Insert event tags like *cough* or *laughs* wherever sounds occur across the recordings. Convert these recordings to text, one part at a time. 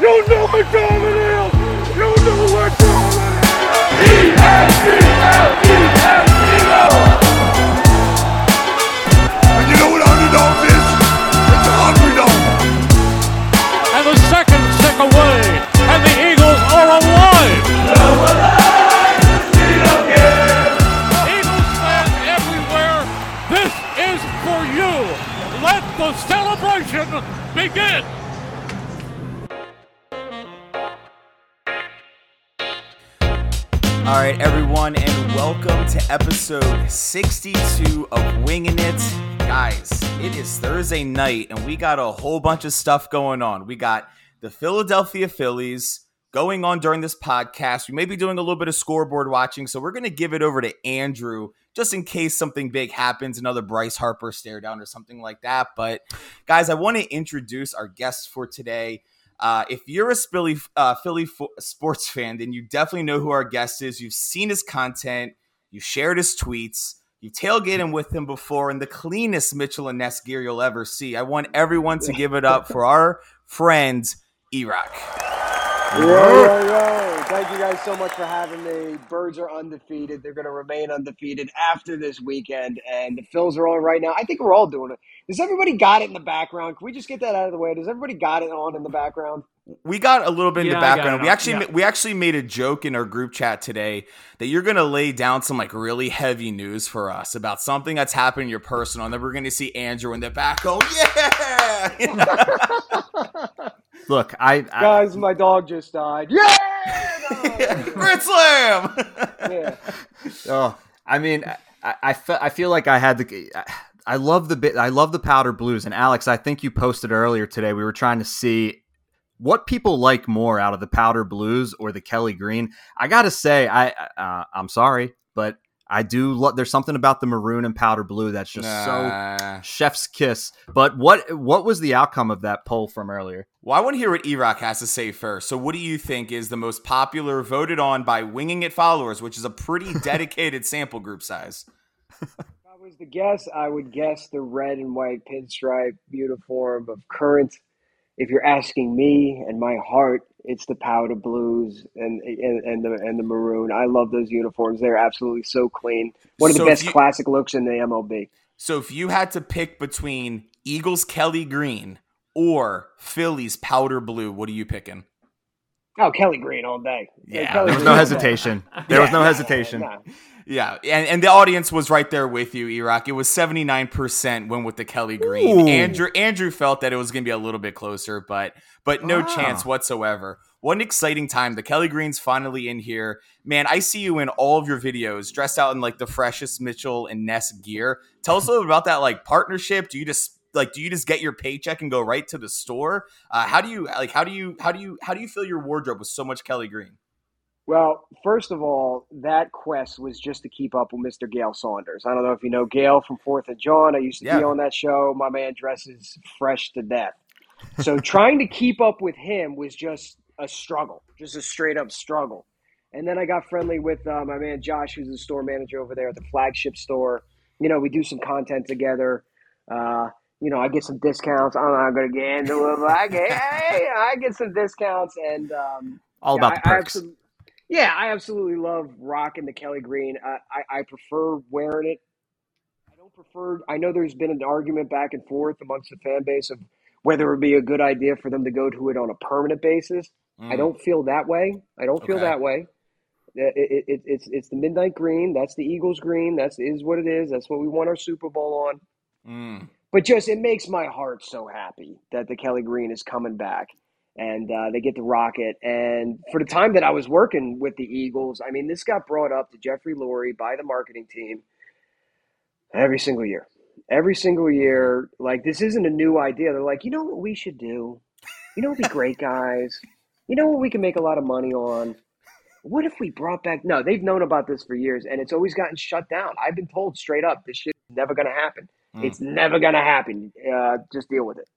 You know time Thursday night, and we got a whole bunch of stuff going on. We got the Philadelphia Phillies going on during this podcast. We may be doing a little bit of scoreboard watching, so we're going to give it over to Andrew just in case something big happens, another Bryce Harper stare down or something like that. But, guys, I want to introduce our guests for today. Uh, if you're a Philly, uh, Philly sports fan, then you definitely know who our guest is. You've seen his content, you shared his tweets, you tailgated him with him before in the cleanest Mitchell and Ness gear you'll ever see. I want everyone to give it up for our friend E-Rock. Yo, yo, yo. Thank you guys so much for having me. Birds are undefeated. They're going to remain undefeated after this weekend. And the Phils are on right now. I think we're all doing it. Does everybody got it in the background? Can we just get that out of the way? Does everybody got it on in the background? We got a little bit in Yeah, the background. We actually Yeah. we actually made a joke in our group chat today that you're gonna lay down some like really heavy news for us about something that's happened in your personal, and then we're gonna see Andrew in the back go, yeah, *laughs* Look, I, I Guys, my dog just died. Yeah! *laughs* Grand Slam. yeah. oh, I mean, I, I, fe- I feel like I had the. I, I love the bit. I love the powder blues. And Alex, I think you posted earlier today. We were trying to see what people like more out of the powder blues or the Kelly Green. I gotta say, I uh, I'm sorry, but I do. Lo- there's something about the maroon and powder blue that's just so chef's kiss. But what what was the outcome of that poll from earlier? Well, I want to hear what E-Rock has to say first. So, what do you think is the most popular voted on by Winging It followers, which is a pretty *laughs* dedicated sample group size? If I was the guess, I would guess the red and white pinstripe uniform of current. If you're asking me and my heart, it's the powder blues and and, and the and the maroon. I love those uniforms. They're absolutely so clean. One of the So if best you- classic looks in the MLB. So, if you had to pick between Eagles Kelly Green or Phillies powder blue, what are you picking? Oh, Kelly Green all day. Yeah, Kelly There was no hesitation. There was no Yeah, hesitation. nah. Yeah, and, and the audience was right there with you, E-Rock. It was seventy nine percent went with the Kelly Green. Ooh. Andrew Andrew felt that it was going to be a little bit closer, but but no Wow. chance whatsoever. What an exciting time! The Kelly Green's finally in here, man. I see you in all of your videos, dressed out in like the freshest Mitchell and Ness gear. Tell us a little about that like partnership. Do you just like do you just get your paycheck and go right to the store? Uh, how do you like how do you how do you how do you fill your wardrobe with so much Kelly Green? Well, first of all, that quest was just to keep up with Mr. Gail Saunders. I don't know if you know Gail from Fourth and John. I used to Yeah. be on that show. My man dresses fresh to death. So *laughs* trying to keep up with him was just a struggle, just a straight up struggle. And then I got friendly with uh, my man Josh, who's the store manager over there at the flagship store. You know, we do some content together. Uh, you know, I get some discounts. I'm not going to get into it, but I get, hey, I get some discounts. And um, All about the I- I perks. absol- yeah, I absolutely love rocking the Kelly Green. I, I, I prefer wearing it. I don't prefer. I know there's been an argument back and forth amongst the fan base of whether it would be a good idea for them to go to it on a permanent basis. I Mm. don't feel that way. I don't feel Okay. that way. It, it, it, it's it's the midnight green. That's the Eagles green. That's is what it is. That's what we want our Super Bowl on. Mm. But just it makes my heart so happy that the Kelly Green is coming back and uh, they get to rock it. And for the time that I was working with the Eagles, I mean, this got brought up to Jeffrey Lurie by the marketing team every single year. Every single year, like this isn't a new idea. They're like, you know what we should do? You know, be great, guys. You know what we can make a lot of money on? What if we brought back? No, they've known about this for years, and it's always gotten shut down. I've been told straight up, this shit is never going to happen. Mm. It's never going to happen. Uh, just deal with it.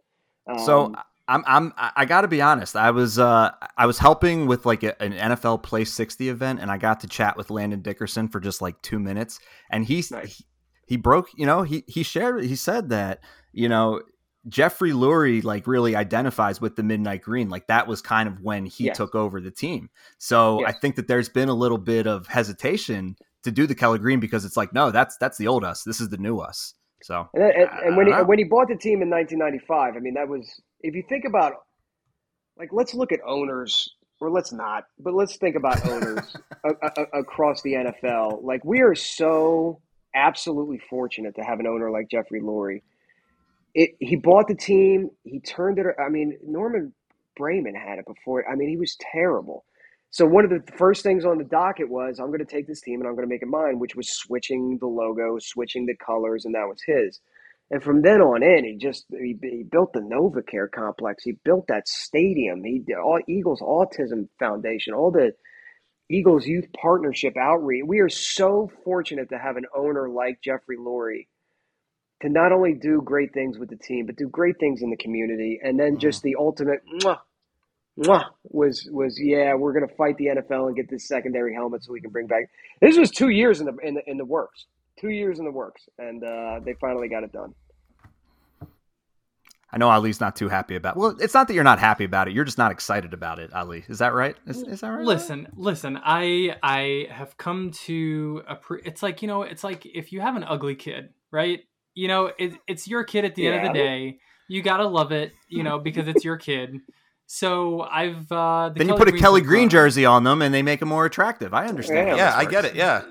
Um, So I'm I'm I got to be honest. I was uh I was helping with like a, an NFL Play 60 event, and I got to chat with Landon Dickerson for just like two minutes, and he's Nice. he, he broke. You know, he he shared. He said that you know Jeffrey Lurie like really identifies with the midnight green. Like that was kind of when he Yes. took over the team. So I think that there's been a little bit of hesitation to do the Kelly Green because it's like, no, that's that's the old us. This is the new us. So And, and, and when he, when he bought the team in 1995, I mean, that was if you think about, like, let's look at owners, or let's not, but let's think about owners *laughs* a, a, across the NFL. Like, we are so absolutely fortunate to have an owner like Jeffrey Lurie. It, he bought the team. He turned it. I mean, Norman Braman had it before. I mean, he was terrible. So one of the first things on the docket was I'm going to take this team and I'm going to make it mine, which was switching the logo, switching the colors, and that was his. And from then on in, he just he, he built the NovaCare complex. He built that stadium. He all Eagles Autism Foundation, all the Eagles Youth Partnership outreach. We are so fortunate to have an owner like Jeffrey Lurie to not only do great things with the team, but do great things in the community. And then mm-hmm. just the ultimate mwah, mwah, was was yeah, we're gonna fight the NFL and get this secondary helmet so we can bring back. This was two years in the in the, in the works, two years in the works, and uh, they finally got it done. I know Ali's not too happy about. Well, it's not that you're not happy about it. You're just not excited about it, Ali. Is that right? Is, is that right? Ali? Listen, listen. I I have come to a. Pre- it's like you know. It's like if you have an ugly kid, right? You know, it, it's your kid at the end of the Yeah. day. You gotta love it, you know, because it's your kid. So I've uh, the Then you put a Greens Kelly Green jersey on them, and they make them more attractive. I understand. Yeah. Yeah, I get it. Yeah.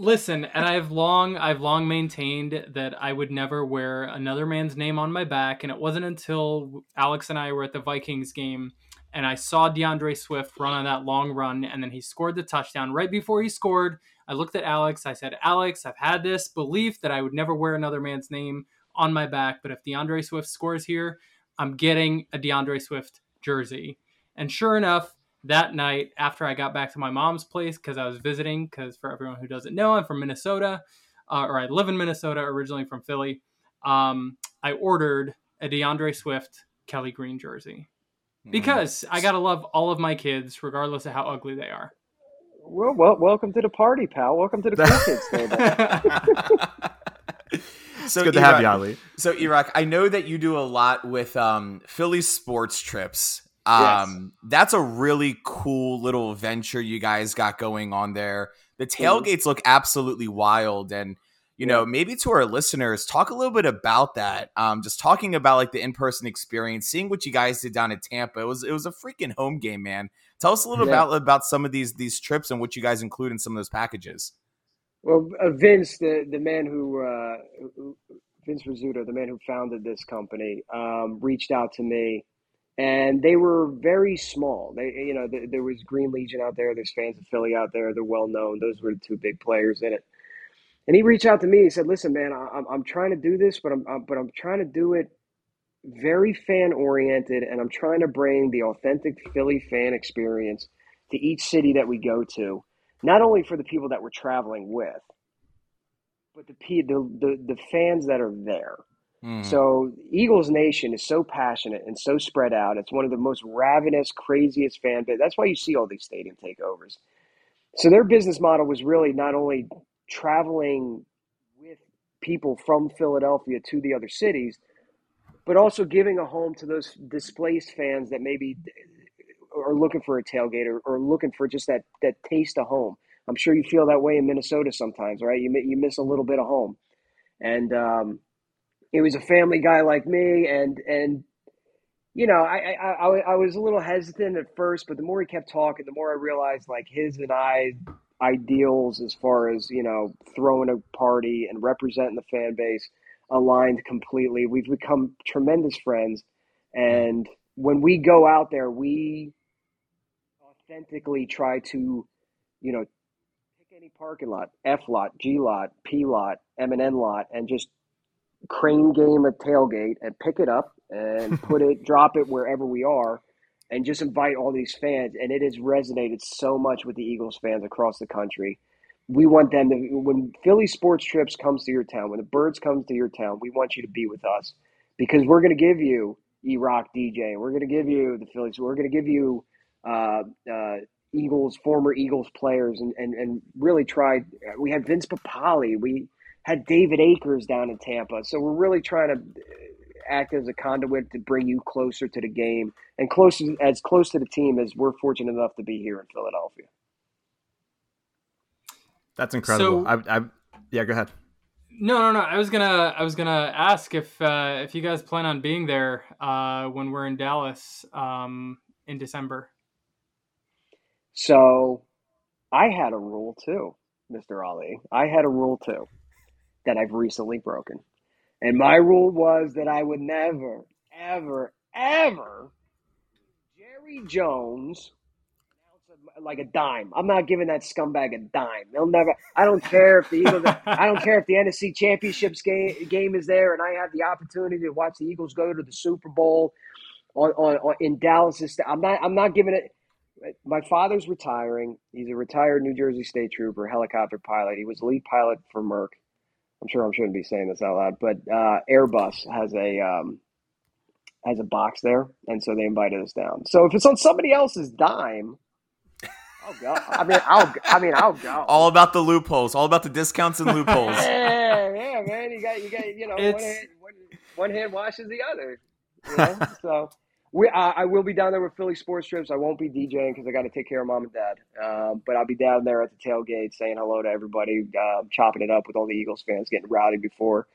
Listen, and I've long I've long maintained that I would never wear another man's name on my back, and it wasn't until Alex and I were at the Vikings game and I saw DeAndre Swift run on that long run and then he scored the touchdown. Right before he scored, I looked at Alex. I said, "Alex, I've had this belief that I would never wear another man's name on my back, but if DeAndre Swift scores here, I'm getting a DeAndre Swift jersey." And sure enough, that night after I got back to my mom's place because I was visiting. Because for everyone who doesn't know, I'm from Minnesota, uh, or I live in Minnesota, originally from Philly. Um, I ordered a DeAndre Swift Kelly Green jersey Hmm. because I gotta love all of my kids, regardless of how ugly they are. Well, well, welcome to the party, pal. Welcome to the cool kids *laughs* table. *laughs* so It's good to have you, Ali. So E-Rock, I know that you do a lot with um, Philly sports trips. Um, That's a really cool little venture you guys got going on there. The tailgates look absolutely wild, and you know, maybe to our listeners, talk a little bit about that. Um, just talking about like the in-person experience, seeing what you guys did down in Tampa. It was it was a freaking home game, man. Tell us a little Yeah. about about some of these these trips and what you guys include in some of those packages. Well, uh, Vince, the the man who, uh, who Vince Rizzuto, the man who founded this company, um, reached out to me, and they were very small. They, you know, th- there was Green Legion out there. There's fans of Philly out there. They're well known. Those were the two big players in it. And he reached out to me. He said, "Listen, man, I, I'm I'm trying to do this, but I'm, I'm but I'm trying to do it very fan oriented, and I'm trying to bring the authentic Philly fan experience to each city that we go to." not only for the people that we're traveling with, but the the the, the fans that are there. Hmm. So Eagles Nation is so passionate and so spread out. It's one of the most ravenous, craziest fan base. That's why you see all these stadium takeovers. So their business model was really not only traveling with people from Philadelphia to the other cities, but also giving a home to those displaced fans that maybe are looking for a tailgate or, or looking for just that that taste of home. I'm sure you feel that way in Minnesota sometimes, right? You you miss a little bit of home, and um, it was a family guy like me, and and you know I, I I was a little hesitant at first, but the more he kept talking, the more I realized like his and I ideals as far as you know throwing a party and representing the fan base aligned completely. We've become tremendous friends, and when we go out there, we authentically try to, you know, pick any parking lot, F lot, G lot, P lot, M and N lot, and just crane game a tailgate and pick it up and *laughs* put it, drop it wherever we are, and just invite all these fans. And it has resonated so much with the Eagles fans across the country. We want them to, when Philly Sports Trips comes to your town, when the Birds comes to your town, we want you to be with us because we're going to give you E Rock DJ, we're going to give you the Phillies, we're going to give you uh, uh, Eagles, former Eagles players, and, and, and really try. We had Vince Papale, we had David Akers down in Tampa, so we're really trying to act as a conduit to bring you closer to the game and close as close to the team as we're fortunate enough to be here in Philadelphia. That's incredible. So- I, I, yeah, go ahead. No, no, no. I was gonna, I was gonna ask if uh, if you guys plan on being there uh, when we're in Dallas um, in December. So I had a rule too, Mr. Ali. I had a rule too that I've recently broken. And my rule was that I would never, ever, ever Jerry Jones like a dime. I'm not giving that scumbag a dime. They'll never I don't care if the Eagles I don't care if the NFC championships game game is there and I have the opportunity to watch the Eagles go to the Super Bowl on, on, on in Dallas. I'm not I'm not giving it my father's retiring. He's a retired New Jersey State Trooper, helicopter pilot. He was lead pilot for Merck. I'm sure I shouldn't be saying this out loud, but uh, Airbus has a um, has a box there, and so they invited us down. So if it's on somebody else's dime, I'll go. I mean, I'll. I mean, I'll go. All about the loopholes, all about the discounts and loopholes. *laughs* yeah, yeah, man. You got, you got, you know, one hand, one, one hand washes the other. You know? *laughs* so we, I, I will be down there with Philly Sports Trips. I won't be DJing because I got to take care of mom and dad. Um, but I'll be down there at the tailgate saying hello to everybody, uh, chopping it up with all the Eagles fans, getting rowdy before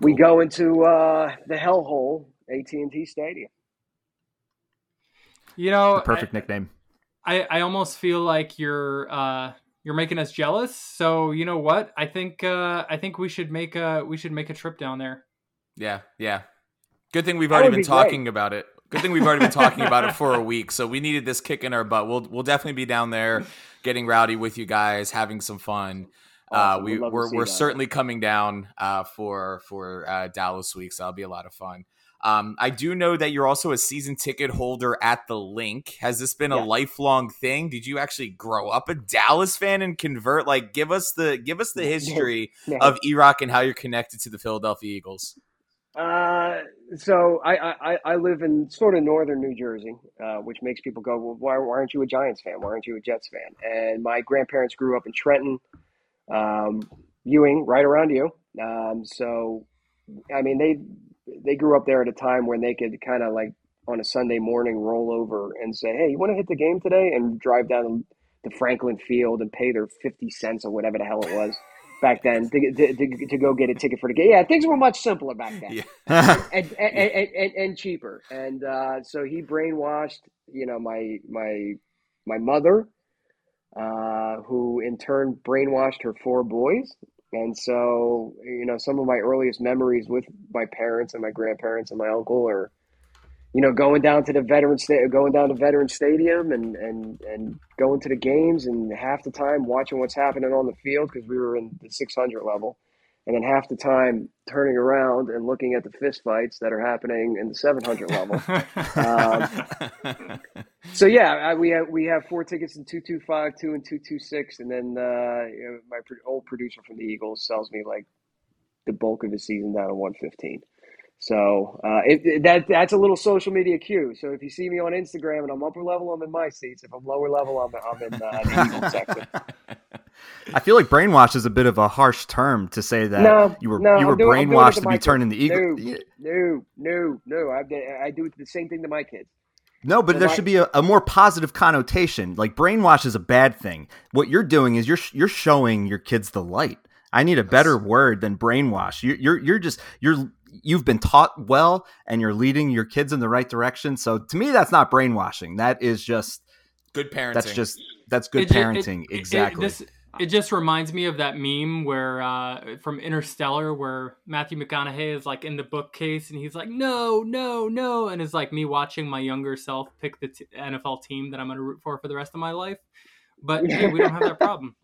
we go into uh, the hellhole, AT and T Stadium. You know, The perfect nickname. I, I almost feel like you're uh, you're making us jealous. So you know what? I think uh, I think we should make a we should make a trip down there. Yeah, yeah. Good thing we've That already been be great. talking about it. Good thing we've already been talking about it for a week. So we needed this kick in our butt. We'll we'll definitely be down there, getting rowdy with you guys, having some fun. Uh, we We'd love to we're we're that. certainly coming down uh, for for uh, Dallas week, so that'll be a lot of fun. Um, I do know that you're also a season ticket holder at the link. Has this been a lifelong thing? Did you actually grow up a Dallas fan and convert? Like, give us the give us the *laughs* history No. of Erock and how you're connected to the Philadelphia Eagles. Uh, so I, I, I- live in sort of northern New Jersey, uh, which makes people go, well, why, why aren't you a Giants fan? Why aren't you a Jets fan? And my grandparents grew up in Trenton, um, Ewing, right around you. Um, so, I mean, they they grew up there at a time when they could kind of like on a Sunday morning roll over and say, hey, you want to hit the game today? And drive down to Franklin Field and pay their 50 cents or whatever the hell it was back then to, to, to, to go get a ticket for the game. Yeah, things were much simpler back then Yeah. and, and, *laughs* and, and, and cheaper. And uh, so he brainwashed, you know, my my my mother, uh, who in turn brainwashed her four boys. And so, you know, some of my earliest memories with my parents and my grandparents and my uncle are, you know, going down to the veteran sta- going down to veteran stadium and, and, and going to the games and half the time watching what's happening on the field because we were in the 600 level and then half the time turning around and looking at the fist fights that are happening in the 700 level. *laughs* Um, so yeah, I, we have we have four tickets in two two five, two and two two six, and then uh, you know, my old producer from the Eagles sells me like the bulk of the season down to one fifteen. So uh, it, it- that that's a little social media cue. So if you see me on Instagram and I'm upper level, I'm in my seats. If I'm lower level, I'm I'm in uh, the Eagles *laughs* section. I feel like brainwash is a bit of a harsh term to say that No, you were no, you were I'm doing- I'm doing it brainwashed to to be kids. turning the eagle. No, no, no, no. I, I do the same thing to my kids. No, but So there my- should be a, a more positive connotation. Like brainwash is a bad thing. What you're doing is you're you're showing your kids the light. I need a better word than brainwash. You're, you're you're just you're you've been taught well, and you're leading your kids in the right direction. So to me, that's not brainwashing. That is just Good parenting. that's just that's good It ju- it- parenting. it- exactly. this, it just reminds me of that meme where uh, from Interstellar where Matthew McConaughey is like in the bookcase and he's like, no, no, no, and it's like me watching my younger self pick the t- NFL team that I'm going to root for for the rest of my life. But hey, we don't have that problem.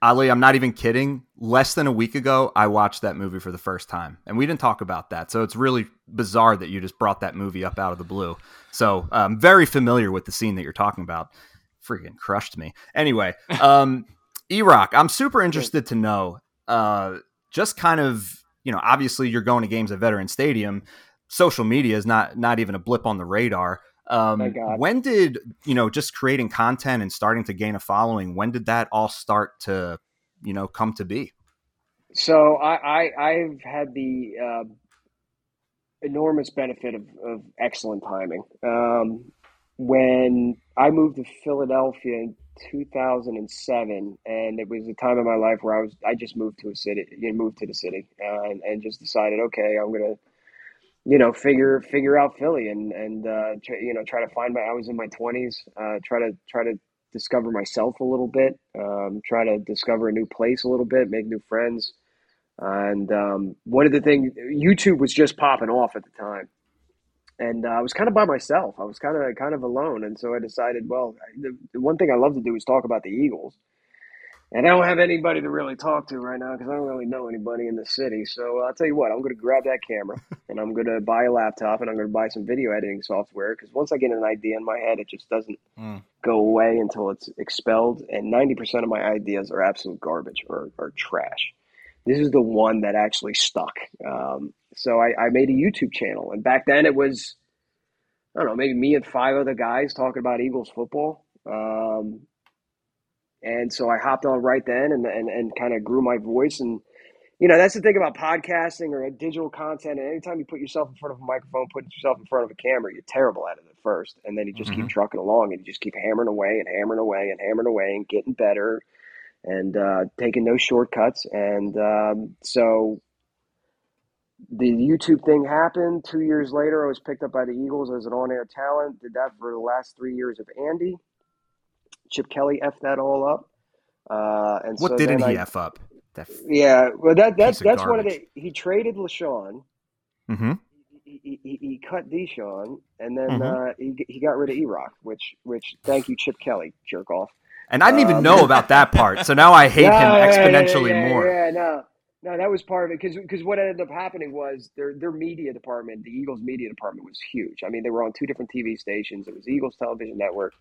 Ali, I'm not even kidding. Less than a week ago, I watched that movie for the first time, and we didn't talk about that. So it's really bizarre that you just brought that movie up out of the blue. So I'm very familiar with the scene that you're talking about. Freaking crushed me. Anyway, *laughs* um, E-Rock, I'm super interested to know, uh, just kind of, you know, obviously you're going to games at Veteran Stadium. Social media is not not even a blip on the radar. Um, when did you know just creating content and starting to gain a following? When did that all start to you know come to be? So I, I I've had the uh, enormous benefit of, of excellent timing. Um, when I moved to Philadelphia in 2007, and it was a time in my life where I was I just moved to a city, you know, moved to the city, uh, and, and just decided, okay, I'm gonna, you know, figure figure out Philly, and and uh, try, you know, try to find my. I was in my 20s, uh, try to try to discover myself a little bit, um, try to discover a new place a little bit, make new friends. And um, one of the things, YouTube was just popping off at the time, and uh, I was kind of by myself. I was kind of kind of alone, and so I decided, well, the, the one thing I love to do is talk about the Eagles, and I don't have anybody to really talk to right now because I don't really know anybody in the city. So I'll tell you what, I'm going to grab that camera *laughs* and I'm going to buy a laptop and I'm going to buy some video editing software because once I get an idea in my head, it just doesn't Mm. go away until it's expelled. And 90% of my ideas are absolute garbage or, or trash. This is the one that actually stuck. Um, so I, I made a YouTube channel. And back then it was, I don't know, maybe me and five other guys talking about Eagles football. Um, and so I hopped on right then and, and, and kind of grew my voice. And, you know, that's the thing about podcasting or digital content. And anytime you put yourself in front of a microphone, put yourself in front of a camera, you're terrible at it at first. And then you just keep trucking along and you just keep hammering away and hammering away and hammering away and getting better and uh, taking no shortcuts. And um, so the YouTube thing happened. Two years later, I was picked up by the Eagles as an on air talent. Did that for the last three years of Andy. Chip Kelly effed that all up. Uh, and What so didn't he I, f up? That Yeah, well, that that's that's one of the. He traded LeSean. hmm He, he, he, cut DeSean, and then Mhm. uh, he he got rid of Erock, which which thank you Chip Kelly, jerk off. And I didn't even Um, know *laughs* about that part, so now I hate Yeah, him yeah, yeah, exponentially yeah, more. Yeah, no, no, that was part of it because because what ended up happening was their their media department, the Eagles media department, was huge. I mean, they were on two different TV stations. It was Eagles Television Network,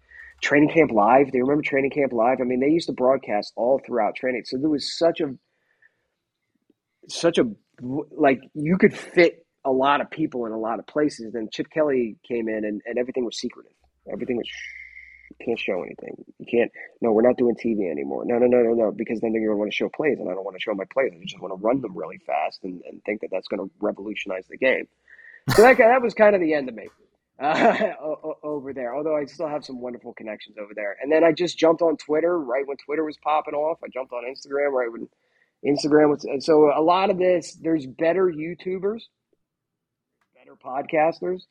Training Camp Live. They remember Training Camp Live. I mean, they used to broadcast all throughout training. So there was such a such a like you could fit a lot of people in a lot of places. Then Chip Kelly came in and, and everything was secretive. Everything was can't show anything. You can't no, we're not doing TV anymore. No, no, no, no, no, because then they're gonna want to show plays and I don't want to show my plays. I just want to run them really fast and, and think that that's gonna revolutionize the game. So that that was kind of the end of me. *laughs* Uh, over there, although I still have some wonderful connections over there. And then I just jumped on Twitter right when Twitter was popping off. I jumped on Instagram right when Instagram was, and so a lot of this, there's better YouTubers, better podcasters,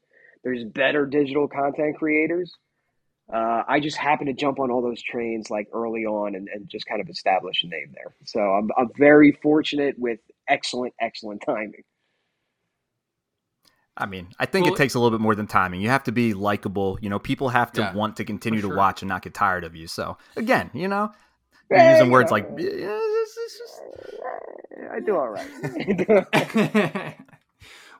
there's better digital content creators. Uh, I just happened to jump on all those trains like early on and, and just kind of establish a name there. So I'm, I'm very fortunate with excellent, excellent timing. I mean, I think Well- it takes a little bit more than timing. You have to be likable. You know, people have to Yeah, want to continue for to sure. watch and not get tired of you. So again, you know, you're Yeah, using words know. like "Yeah, it's- it's just-" I do all right. *laughs* *laughs* *laughs*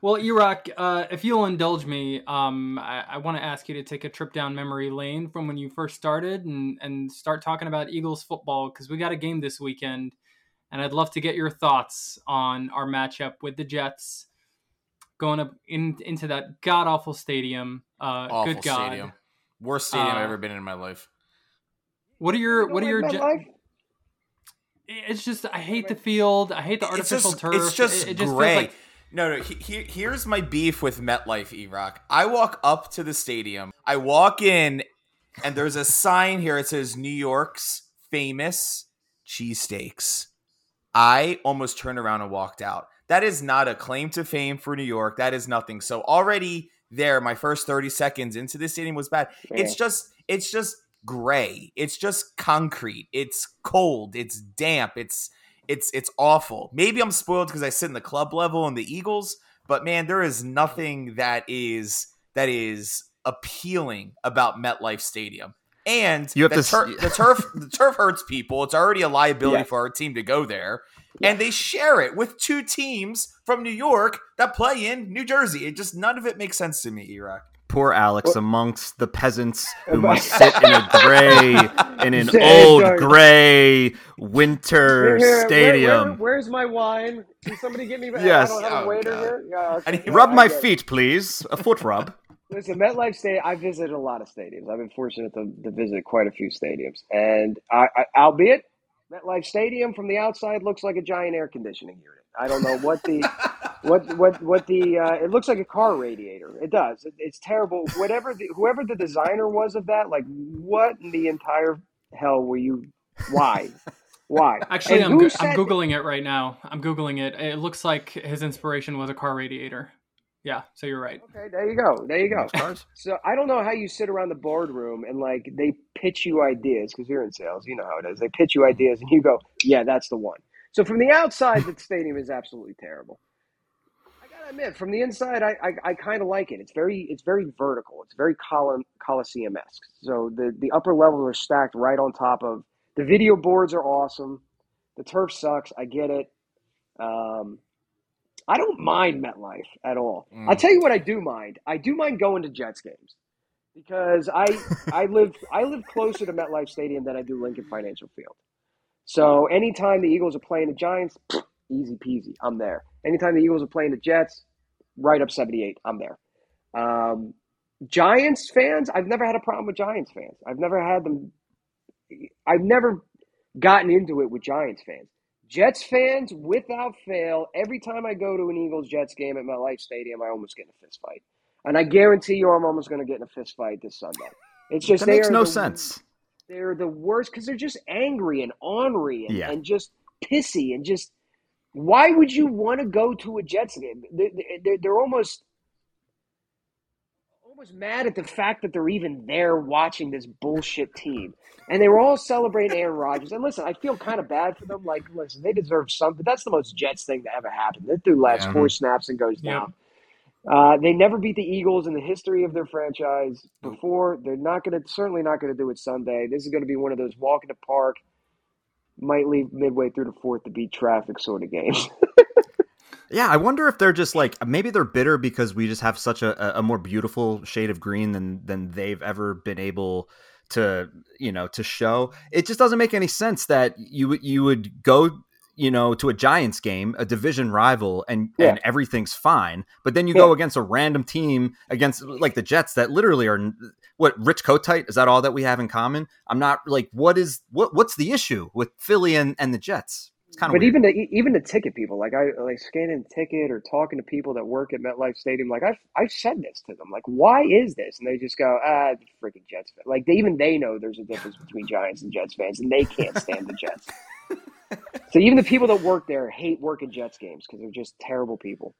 well, Erock, uh, if you'll indulge me, um, I, I want to ask you to take a trip down memory lane from when you first started and, and start talking about Eagles football because we got a game this weekend, and I'd love to get your thoughts on our matchup with the Jets going up in, into that god awful stadium. Uh, Awful good God. stadium. Worst stadium I've Uh, ever been in in my life. What are your what are your? Je- it's just I hate the field. I hate the It's artificial just, turf. it's just it, it just great. feels like no, no. He, he, here's my beef with MetLife, E-Rock. I walk up to the stadium. I walk in, and there's a sign here. It says New York's famous cheesesteaks. I almost turned around and walked out. That is not a claim to fame for New York. That is nothing. So already there, my first 30 seconds into the stadium was bad. It's just, it's just gray. It's just concrete. It's cold. It's damp. It's it's it's awful. Maybe I'm spoiled because I sit in the club level and the Eagles, but man, there is nothing that is that is appealing about MetLife Stadium. And You have the, to tur- the turf the turf hurts people. It's already a liability Yeah. for our team to go there. And they share it with two teams from New York that play in New Jersey. It just none of it makes sense to me, E-Rock. Poor Alex What- amongst the peasants *laughs* who must sit in a gray, in an Sit old dark. gray winter Here, here, stadium. where- where's my wine? Can somebody get me? Yes. I don't have Oh, a waiter God. here. Yeah, okay. I need- Rub my get feet, please. A foot rub. *laughs* Listen, MetLife Stadium. I visited a lot of stadiums. I've been fortunate to, to visit quite a few stadiums, and I, I, albeit MetLife Stadium from the outside looks like a giant air conditioning unit. I don't know what the what what what the uh, it looks like a car radiator. It does. It, it's terrible. Whatever the, whoever the designer was of that, like what in the entire hell were you? Why? Why? Actually, I'm, go- I'm googling it right now. I'm googling it. It looks like his inspiration was a car radiator. Yeah, so you're right. Okay, there you go. There you go. *laughs* Cars. So I don't know how you sit around the boardroom and like they pitch you ideas because you're in sales. You know how it is. They pitch you ideas and you go, "Yeah, that's the one." So from the outside, the stadium is absolutely terrible. I gotta admit, from the inside, I I, I kind of like it. It's very it's very vertical. It's very Col- Coliseum esque. So the the upper levels are stacked right on top of the video boards are awesome. The turf sucks. I get it. Um, I don't mind MetLife at all. Mm. I'll tell you what I do mind. I do mind going to Jets games because I I live I live closer to MetLife Stadium than I do Lincoln Financial Field. So anytime the Eagles are playing the Giants, easy peasy, I'm there. Anytime the Eagles are playing the Jets, right up 78, I'm there. Um, Giants fans, I've never had a problem with Giants fans. I've never had them. I've never gotten into it with Giants fans. Jets fans, without fail, every time I go to an Eagles Jets game at MetLife Stadium, I almost get in a fist fight. And I guarantee you, I'm almost going to get in a fist fight this Sunday. It's just That makes no the- sense. They're the worst because they're just angry and ornery and, Yeah. and just pissy and just. Why would you want to go to a Jets game? They're, they're, they're almost almost mad at the fact that they're even there watching this bullshit team. And they were all celebrating Aaron Rodgers. And listen, I feel kind of bad for them. Like, listen, they deserve something. But that's the most Jets thing to ever happen. That dude last Yeah. four snaps and goes Yeah. down. Uh, they never beat the Eagles in the history of their franchise before. They're not going to, certainly not going to do it Sunday. This is going to be one of those walk in the park, might leave midway through the fourth to beat traffic sort of games. *laughs* Yeah, I wonder if they're just like maybe they're bitter because we just have such a, a more beautiful shade of green than than they've ever been able to you know to show. It just doesn't make any sense that you you would go you know to a Giants game, a division rival, and Yeah. and everything's fine, but then you Yeah. go against a random team against like the Jets that literally are what Rich Kotite is that all that we have in common? I'm not like what is what what's the issue with Philly and and the Jets? It's kind of But even the even the ticket people, like I like scanning ticket or talking to people that work at MetLife Stadium, like I've I've said this to them, like why is this? And they just go, ah, the freaking Jets fan. Like they, even they know there's a difference between Giants and Jets fans, and they can't stand the Jets. *laughs* so even the people that work there hate working Jets games because they're just terrible people.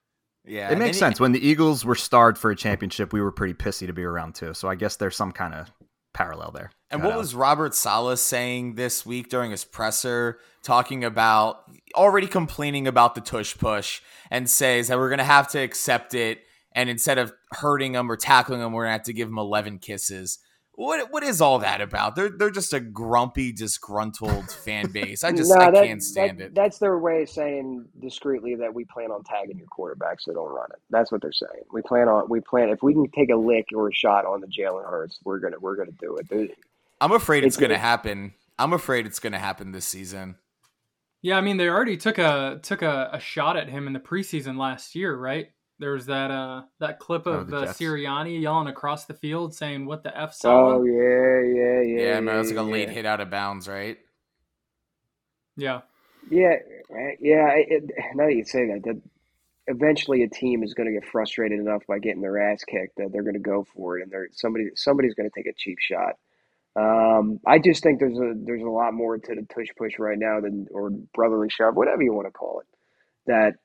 Yeah, It makes then- sense. When the Eagles were starred for a championship, we were pretty pissy to be around too. So I guess there's some kind of parallel there. And what out. was Robert Saleh saying this week during his presser, talking about already complaining about the tush push and says that we're going to have to accept it. And instead of hurting him or tackling him, we're going to have to give him 11 kisses. What What is all that about? They're, they're just a grumpy, disgruntled fan *laughs* base. I just Nah, I that- can't stand that- it. That's their way of saying discreetly that we plan on tagging your quarterback, so don't run it. That's what they're saying. We plan on we plan if we can take a lick or a shot on the Jalen Hurts, we're gonna we're gonna do it. They- I'm afraid it's It- going to it- happen. I'm afraid it's going to happen this season. Yeah, I mean they already took a took a, a shot at him in the preseason last year, right? There was that uh that clip Oh, of the uh, Sirianni yelling across the field saying "What the f, Saleh?" Oh yeah, yeah, yeah. Yeah, man, it's like a yeah. late hit out of bounds, right? Yeah, Yeah, yeah. It, now that you say that, that eventually a team is going to get frustrated enough by getting their ass kicked that they're going to go for it, and they're somebody somebody's going to take a cheap shot. Um, I just think there's a there's a lot more to the tush push right now than or brotherly shove, whatever you want to call it. That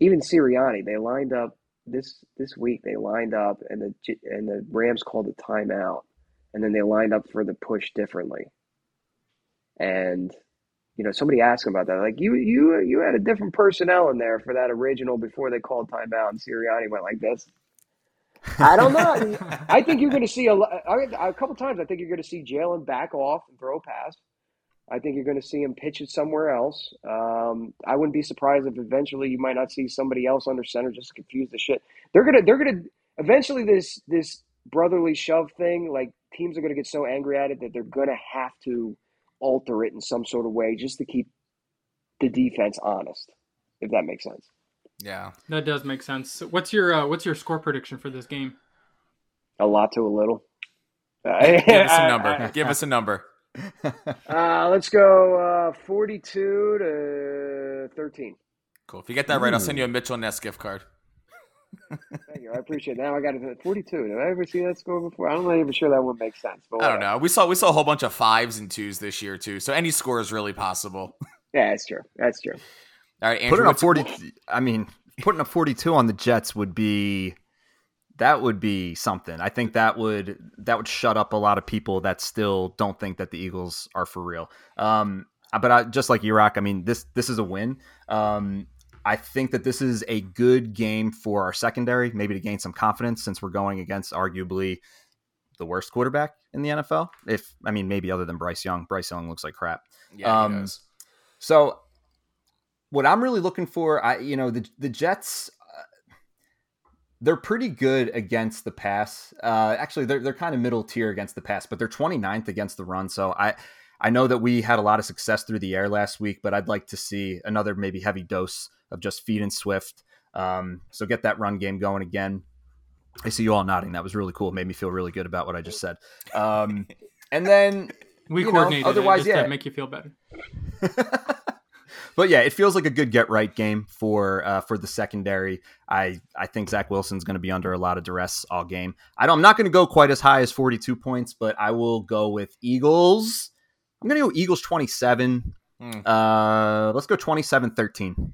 even Sirianni, they lined up this this week. They lined up, and the and the Rams called a timeout, and then they lined up for the push differently. And you know, somebody asked him about that. Like you, you, you had a different personnel in there for that original before they called timeout, and Sirianni went like this. I don't know. I think you're going to see a, a couple times. I think you're going to see Jalen back off and throw a pass. I think you're going to see him pitch it somewhere else. Um, I wouldn't be surprised if eventually you might not see somebody else under center just to confuse the shit. They're gonna, they're gonna eventually this this brotherly shove thing. Like teams are going to get so angry at it that they're going to have to alter it in some sort of way just to keep the defense honest. If that makes sense. Yeah. that does make sense. What's your uh, what's your score prediction for this game? A lot to a little. Give us a *laughs* number. Give us a number. *laughs* Uh, let's go uh, 42 to 13. Cool. If you get that right, I'll send you a Mitchell Ness gift card. Thank you. I appreciate that. Now I got it at 42. Did I ever see that score before? I'm not even sure that would make sense. But I don't know. We saw we saw a whole bunch of fives and twos this year too, so any score is really possible. Yeah, that's true. That's true. All right, Andrew. Putting up forty, I mean, putting up forty-two on the Jets would be that would be something. I think that would that would shut up a lot of people that still don't think that the Eagles are for real. Um, but I, just like E-Rock, I mean this this is a win. Um, I think that this is a good game for our secondary, maybe to gain some confidence since we're going against arguably the worst quarterback in the NFL. If I mean maybe other than Bryce Young, Bryce Young looks like crap. Yeah, um. So, what I'm really looking for, I you know the the Jets, uh, they're pretty good against the pass. Uh, actually, they're they're kind of middle tier against the pass, but they're 29th against the run. So I I know that we had a lot of success through the air last week, but I'd like to see another maybe heavy dose of just feed and Swift. Um, so get that run game going again. I see you all nodding. That was really cool. Made me feel really good about what I just said. Um, and then *laughs* We You know, coordinated otherwise, it just yeah. make you feel better. *laughs* but yeah, it feels like a good get right game for uh, for the secondary. I I think Zach Wilson's going to be under a lot of duress all game. I don't, I'm not going to go quite as high as 42 points, but I will go with Eagles. I'm going to go Eagles 27. Hmm. Uh, let's go 27-13.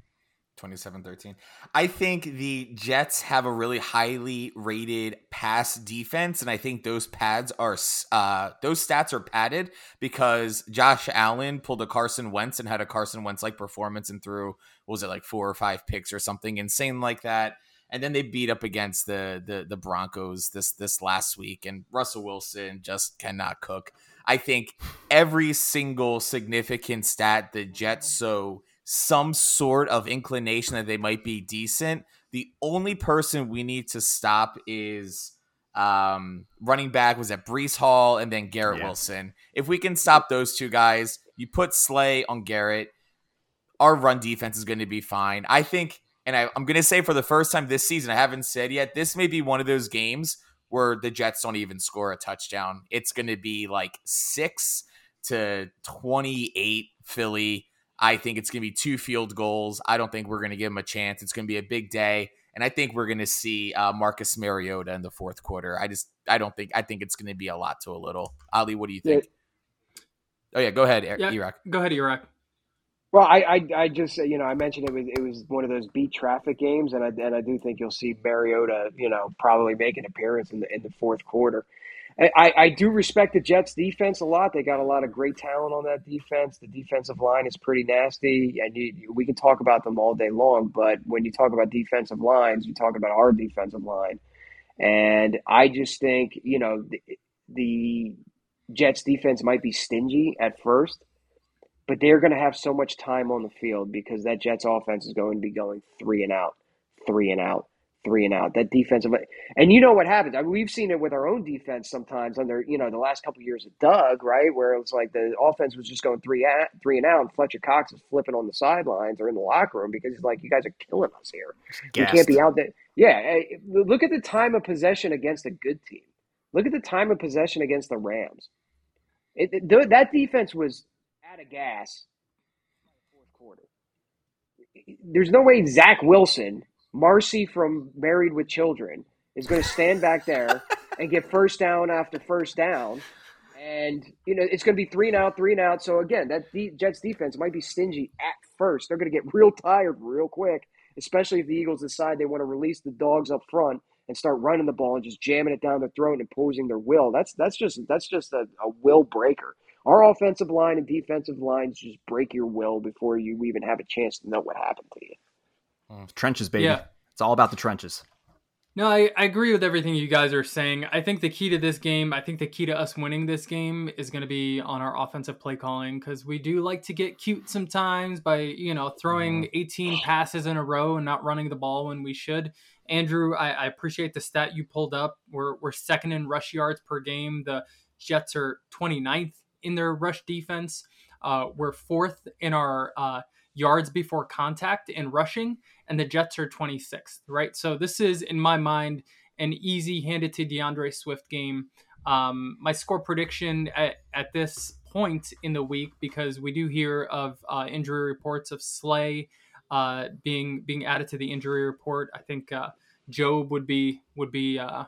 27-13. I think the Jets have a really highly rated pass defense, and I think those pads are uh, those stats are padded because Josh Allen pulled a Carson Wentz and had a Carson Wentz like performance and threw what was it like four or five picks or something insane like that. And then they beat up against the the the Broncos this this last week, and Russell Wilson just cannot cook. I think every single significant stat the Jets so some sort of inclination that they might be decent. The only person we need to stop is um, running back was at Breece Hall and then Garrett Yeah. Wilson. If we can stop those two guys, you put Slay on Garrett, our run defense is going to be fine. I think, and I, I'm going to say for the first time this season, I haven't said yet, this may be one of those games where the Jets don't even score a touchdown. It's going to be like six to 28 Philly. I think it's going to be two field goals. I don't think we're going to give them a chance. It's going to be a big day. And I think we're going to see uh, Marcus Mariota in the fourth quarter. I just, I don't think, I think it's going to be a lot to a little. Ali, what do you think? Oh, yeah, go ahead, E- Yeah. E-Rock. Go ahead, E-Rock. Well, I, I, I just you know I mentioned it was it was one of those beat traffic games, and I and I do think you'll see Mariota you know probably make an appearance in the in the fourth quarter. I, I, do respect the Jets defense a lot. They got a lot of great talent on that defense. The defensive line is pretty nasty, and you, we can talk about them all day long. But when you talk about defensive lines, you talk about our defensive line, and I just think you know the, the Jets defense might be stingy at first but they're going to have so much time on the field because that Jets offense is going to be going three and out, three and out, three and out. That defensive, and you know what happens. I mean, we've seen it with our own defense sometimes under you know the last couple of years of Doug, right, where it was like the offense was just going three at, three and out, and Fletcher Cox is flipping on the sidelines or in the locker room because he's like, you guys are killing us here. We can't be out there. Yeah, eh, look at the time of possession against a good team. Look at the time of possession against the Rams. It, it- that defense was out of gas fourth quarter. There's no way Zach Wilson, Marcy from Married with Children, is going to stand back there *laughs* and get first down after first down. And, you know, it's going to be three and out, three and out. So, again, that de- Jets defense might be stingy at first. They're going to get real tired real quick, especially if the Eagles decide they want to release the dogs up front and start running the ball and just jamming it down their throat and imposing their will. That's that's just that's just a, a will breaker. Our offensive line and defensive lines just break your will before you even have a chance to know what happened to you. Trenches, baby. Yeah. It's all about the trenches. No, I, I agree with everything you guys are saying. I think the key to this game, I think the key to us winning this game is going to be on our offensive play calling because we do like to get cute sometimes by, you know, throwing 18 passes in a row and not running the ball when we should. Andrew, I, I appreciate the stat you pulled up. We're, we're second in rush yards per game. The Jets are 29th in their rush defense. Uh, we're fourth in our uh, yards before contact in rushing, and the Jets are 26th, right? So this is, in my mind, an easy handed to DeAndre Swift game. Um, my score prediction at, at this point in the week, because we do hear of uh, injury reports of Slay uh, being being added to the injury report. I think uh, Jobe would be would be uh,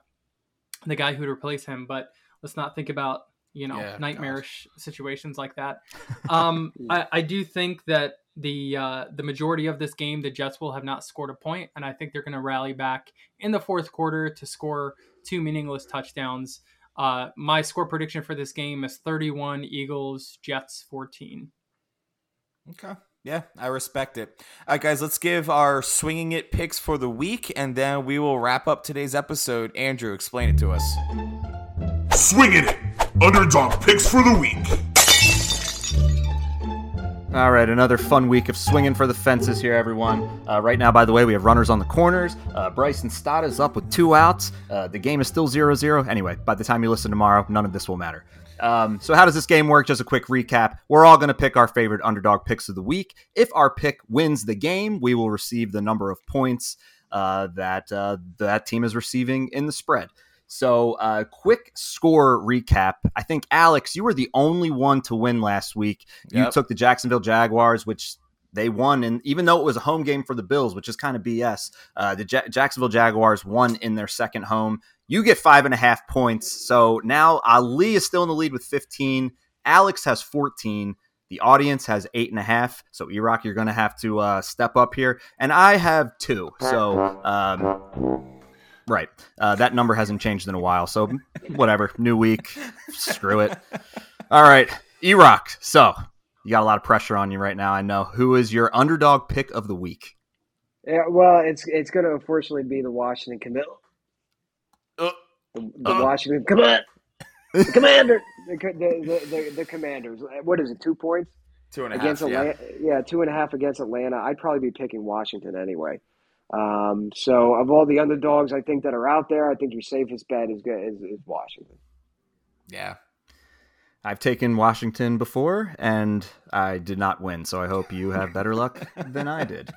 the guy who would replace him. But let's not think about you know Yeah, nightmarish situations like that. *laughs* Um, I, I do think that the uh, the majority of this game, the Jets will have not scored a point, and I think they're going to rally back in the fourth quarter to score two meaningless touchdowns. Uh, my score prediction for this game is 31 Eagles, Jets 14. Okay. Yeah, I respect it. All right, guys, let's give our swinging it picks for the week, and then we will wrap up today's episode. Andrew, explain it to us. Swinging it. Underdog picks for the week. All right, another fun week of swinging for the fences here, everyone. Uh, right now, by the way, we have runners on the corners. Uh, Bryson Stott is up with two outs. Uh, the game is still 0 0. Anyway, by the time you listen tomorrow, none of this will matter. Um, so, how does this game work? Just a quick recap. We're all going to pick our favorite underdog picks of the week. If our pick wins the game, we will receive the number of points uh, that uh, that team is receiving in the spread. So, uh, quick score recap. I think Alex, you were the only one to win last week. You Yep. took the Jacksonville Jaguars, which they won, and even though it was a home game for the Bills, which is kind of BS, uh, the Ja- Jacksonville Jaguars won in their second home. You get five and a half points. So now Ali is still in the lead with 15. Alex has 14. The audience has eight and a half. So E-Rock, you're going to have to uh, step up here, and I have two. So. Um, Right. Uh, that number hasn't changed in a while. So, whatever. New week. Screw it. All right. E-Rock. So, you got a lot of pressure on you right now. I know. Who is your underdog pick of the week? Yeah, well, it's it's going to unfortunately be the Washington Commit. Uh, The, the uh. Washington Commit. The Commander. The, the, the, the, the Commanders. What is it? Two points Two and a half. against yeah. Atlanta. Yeah. two and a half against Atlanta. I'd probably be picking Washington anyway. Um, so of all the underdogs, I think that are out there, I think your safest bet is good is, is Washington. Yeah. I've taken Washington before, and I did not win. So, I hope you have better luck *laughs* than I did.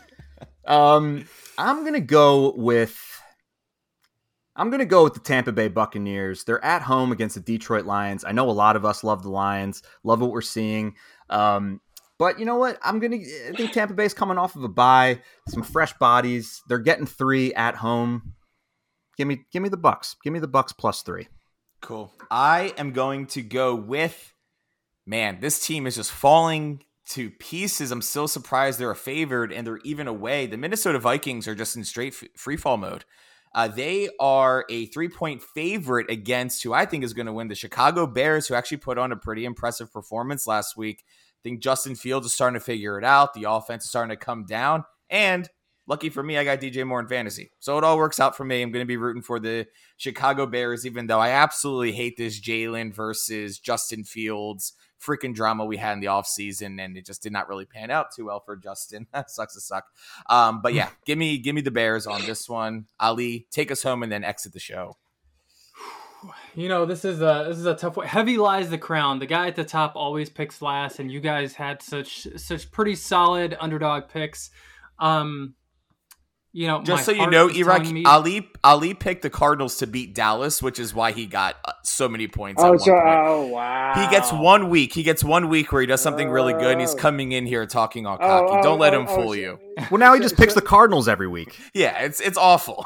Um, I'm to go with. I'm going to go with the Tampa Bay Buccaneers. They're at home against the Detroit Lions. I know a lot of us love the Lions, love what we're seeing. Um, but you know what? I'm to I think Tampa Bay's coming off of a bye, some fresh bodies. They're getting 3 at home. Give me give me the Bucs. Give me the Bucs plus 3. Cool. I am going to go with man, this team is just falling to pieces. I'm still surprised they're a favored and they're even away. The Minnesota Vikings are just in straight free fall mode. Uh, they are a three point favorite against who I think is going to win the Chicago Bears, who actually put on a pretty impressive performance last week. I think Justin Fields is starting to figure it out. The offense is starting to come down. And lucky for me, I got DJ Moore in fantasy. So it all works out for me. I'm going to be rooting for the Chicago Bears, even though I absolutely hate this Jalen versus Justin Fields freaking drama we had in the offseason and it just did not really pan out too well for Justin. That *laughs* sucks to suck. Um, but yeah, give me give me the Bears on this one. Ali, take us home and then exit the show. You know, this is a this is a tough one. Heavy lies the crown. The guy at the top always picks last, and you guys had such such pretty solid underdog picks. Um, you know, Just so you know, is telling E-Rock, me- Ali Ali picked the Cardinals to beat Dallas, which is why he got uh, so many points. Oh, so point. oh wow. He gets one week. He gets one week where he does something really good, and he's Oh. coming in here talking all Oh, cocky. oh, Don't let oh, him oh, fool so- you. *laughs* Well, now he just picks the Cardinals every week. *laughs* Yeah, it's it's awful.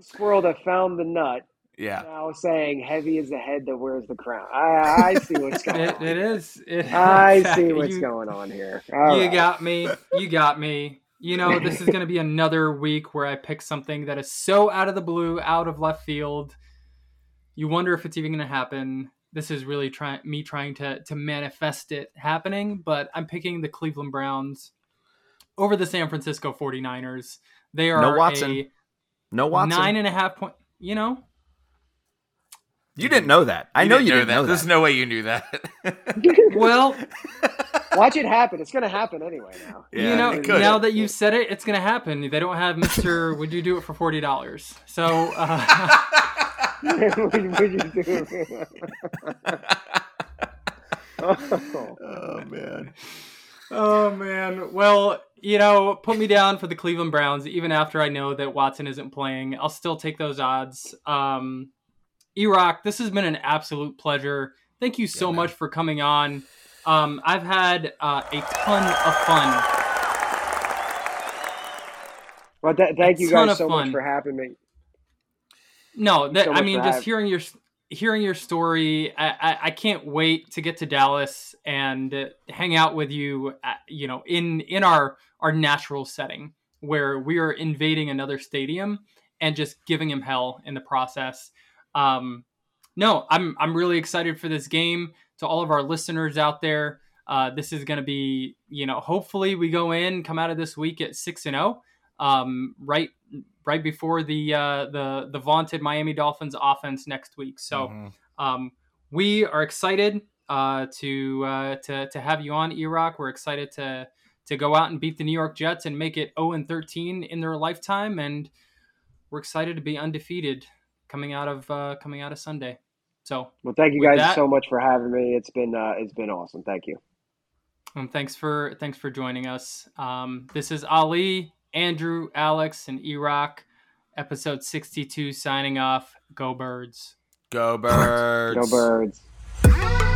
squirrel that found the nut. Yeah. Now saying heavy is the head that wears the crown. I, I see what's *laughs* going It, on. it is. It, *laughs* I see *laughs* what's you, going on here. All You right. got me. You got me. You know, this is going to be another week where I pick something that is so out of the blue, out of left field. You wonder if it's even going to happen. This is really trying me trying to to manifest it happening, but I'm picking the Cleveland Browns over the San Francisco 49ers. They are No Watson. a No Watson. nine and a half point. You know, you didn't know that. I You know you didn't know that. There's no way you knew that. *laughs* well, Watch it happen. It's going to happen anyway now. Yeah, you know, now that you've said it, it's going to happen. They don't have Mister. *laughs* would you do it for forty dollars? So. Uh, what *laughs* would you do? oh. oh man. Oh man. Well, you know, put me down for the Cleveland Browns even after I know that Watson isn't playing. I'll still take those odds. Um E-Rock, this has been an absolute pleasure. Thank you so Yeah, much for coming on. Um I've had uh, a ton of fun Well, th- thank A you guys so fun. much for having me. No, that so I mean, just having- hearing your hearing your story, I, I, I can't wait to get to Dallas and uh, hang out with you. At, you know, in in our our natural setting where we are invading another stadium and just giving him hell in the process. Um, no, I'm I'm really excited for this game. To all of our listeners out there, uh, this is going to be you know hopefully we go in come out of this week at six and zero. Um, right right before the uh, the the vaunted Miami Dolphins offense next week. So Mhm. um, we are excited uh, to uh, to to have you on, E-Rock. We're excited to to go out and beat the New York Jets and make it 0 and 13 in their lifetime, and we're excited to be undefeated coming out of uh, coming out of Sunday. So Well, thank you guys that- so much for having me. It's been uh, it's been awesome. Thank you. um, thanks for thanks for joining us. Um, this is Ali, Andrew, Alex, and E-Rock. Episode 62 signing off. Go Birds. Go birds. Go birds.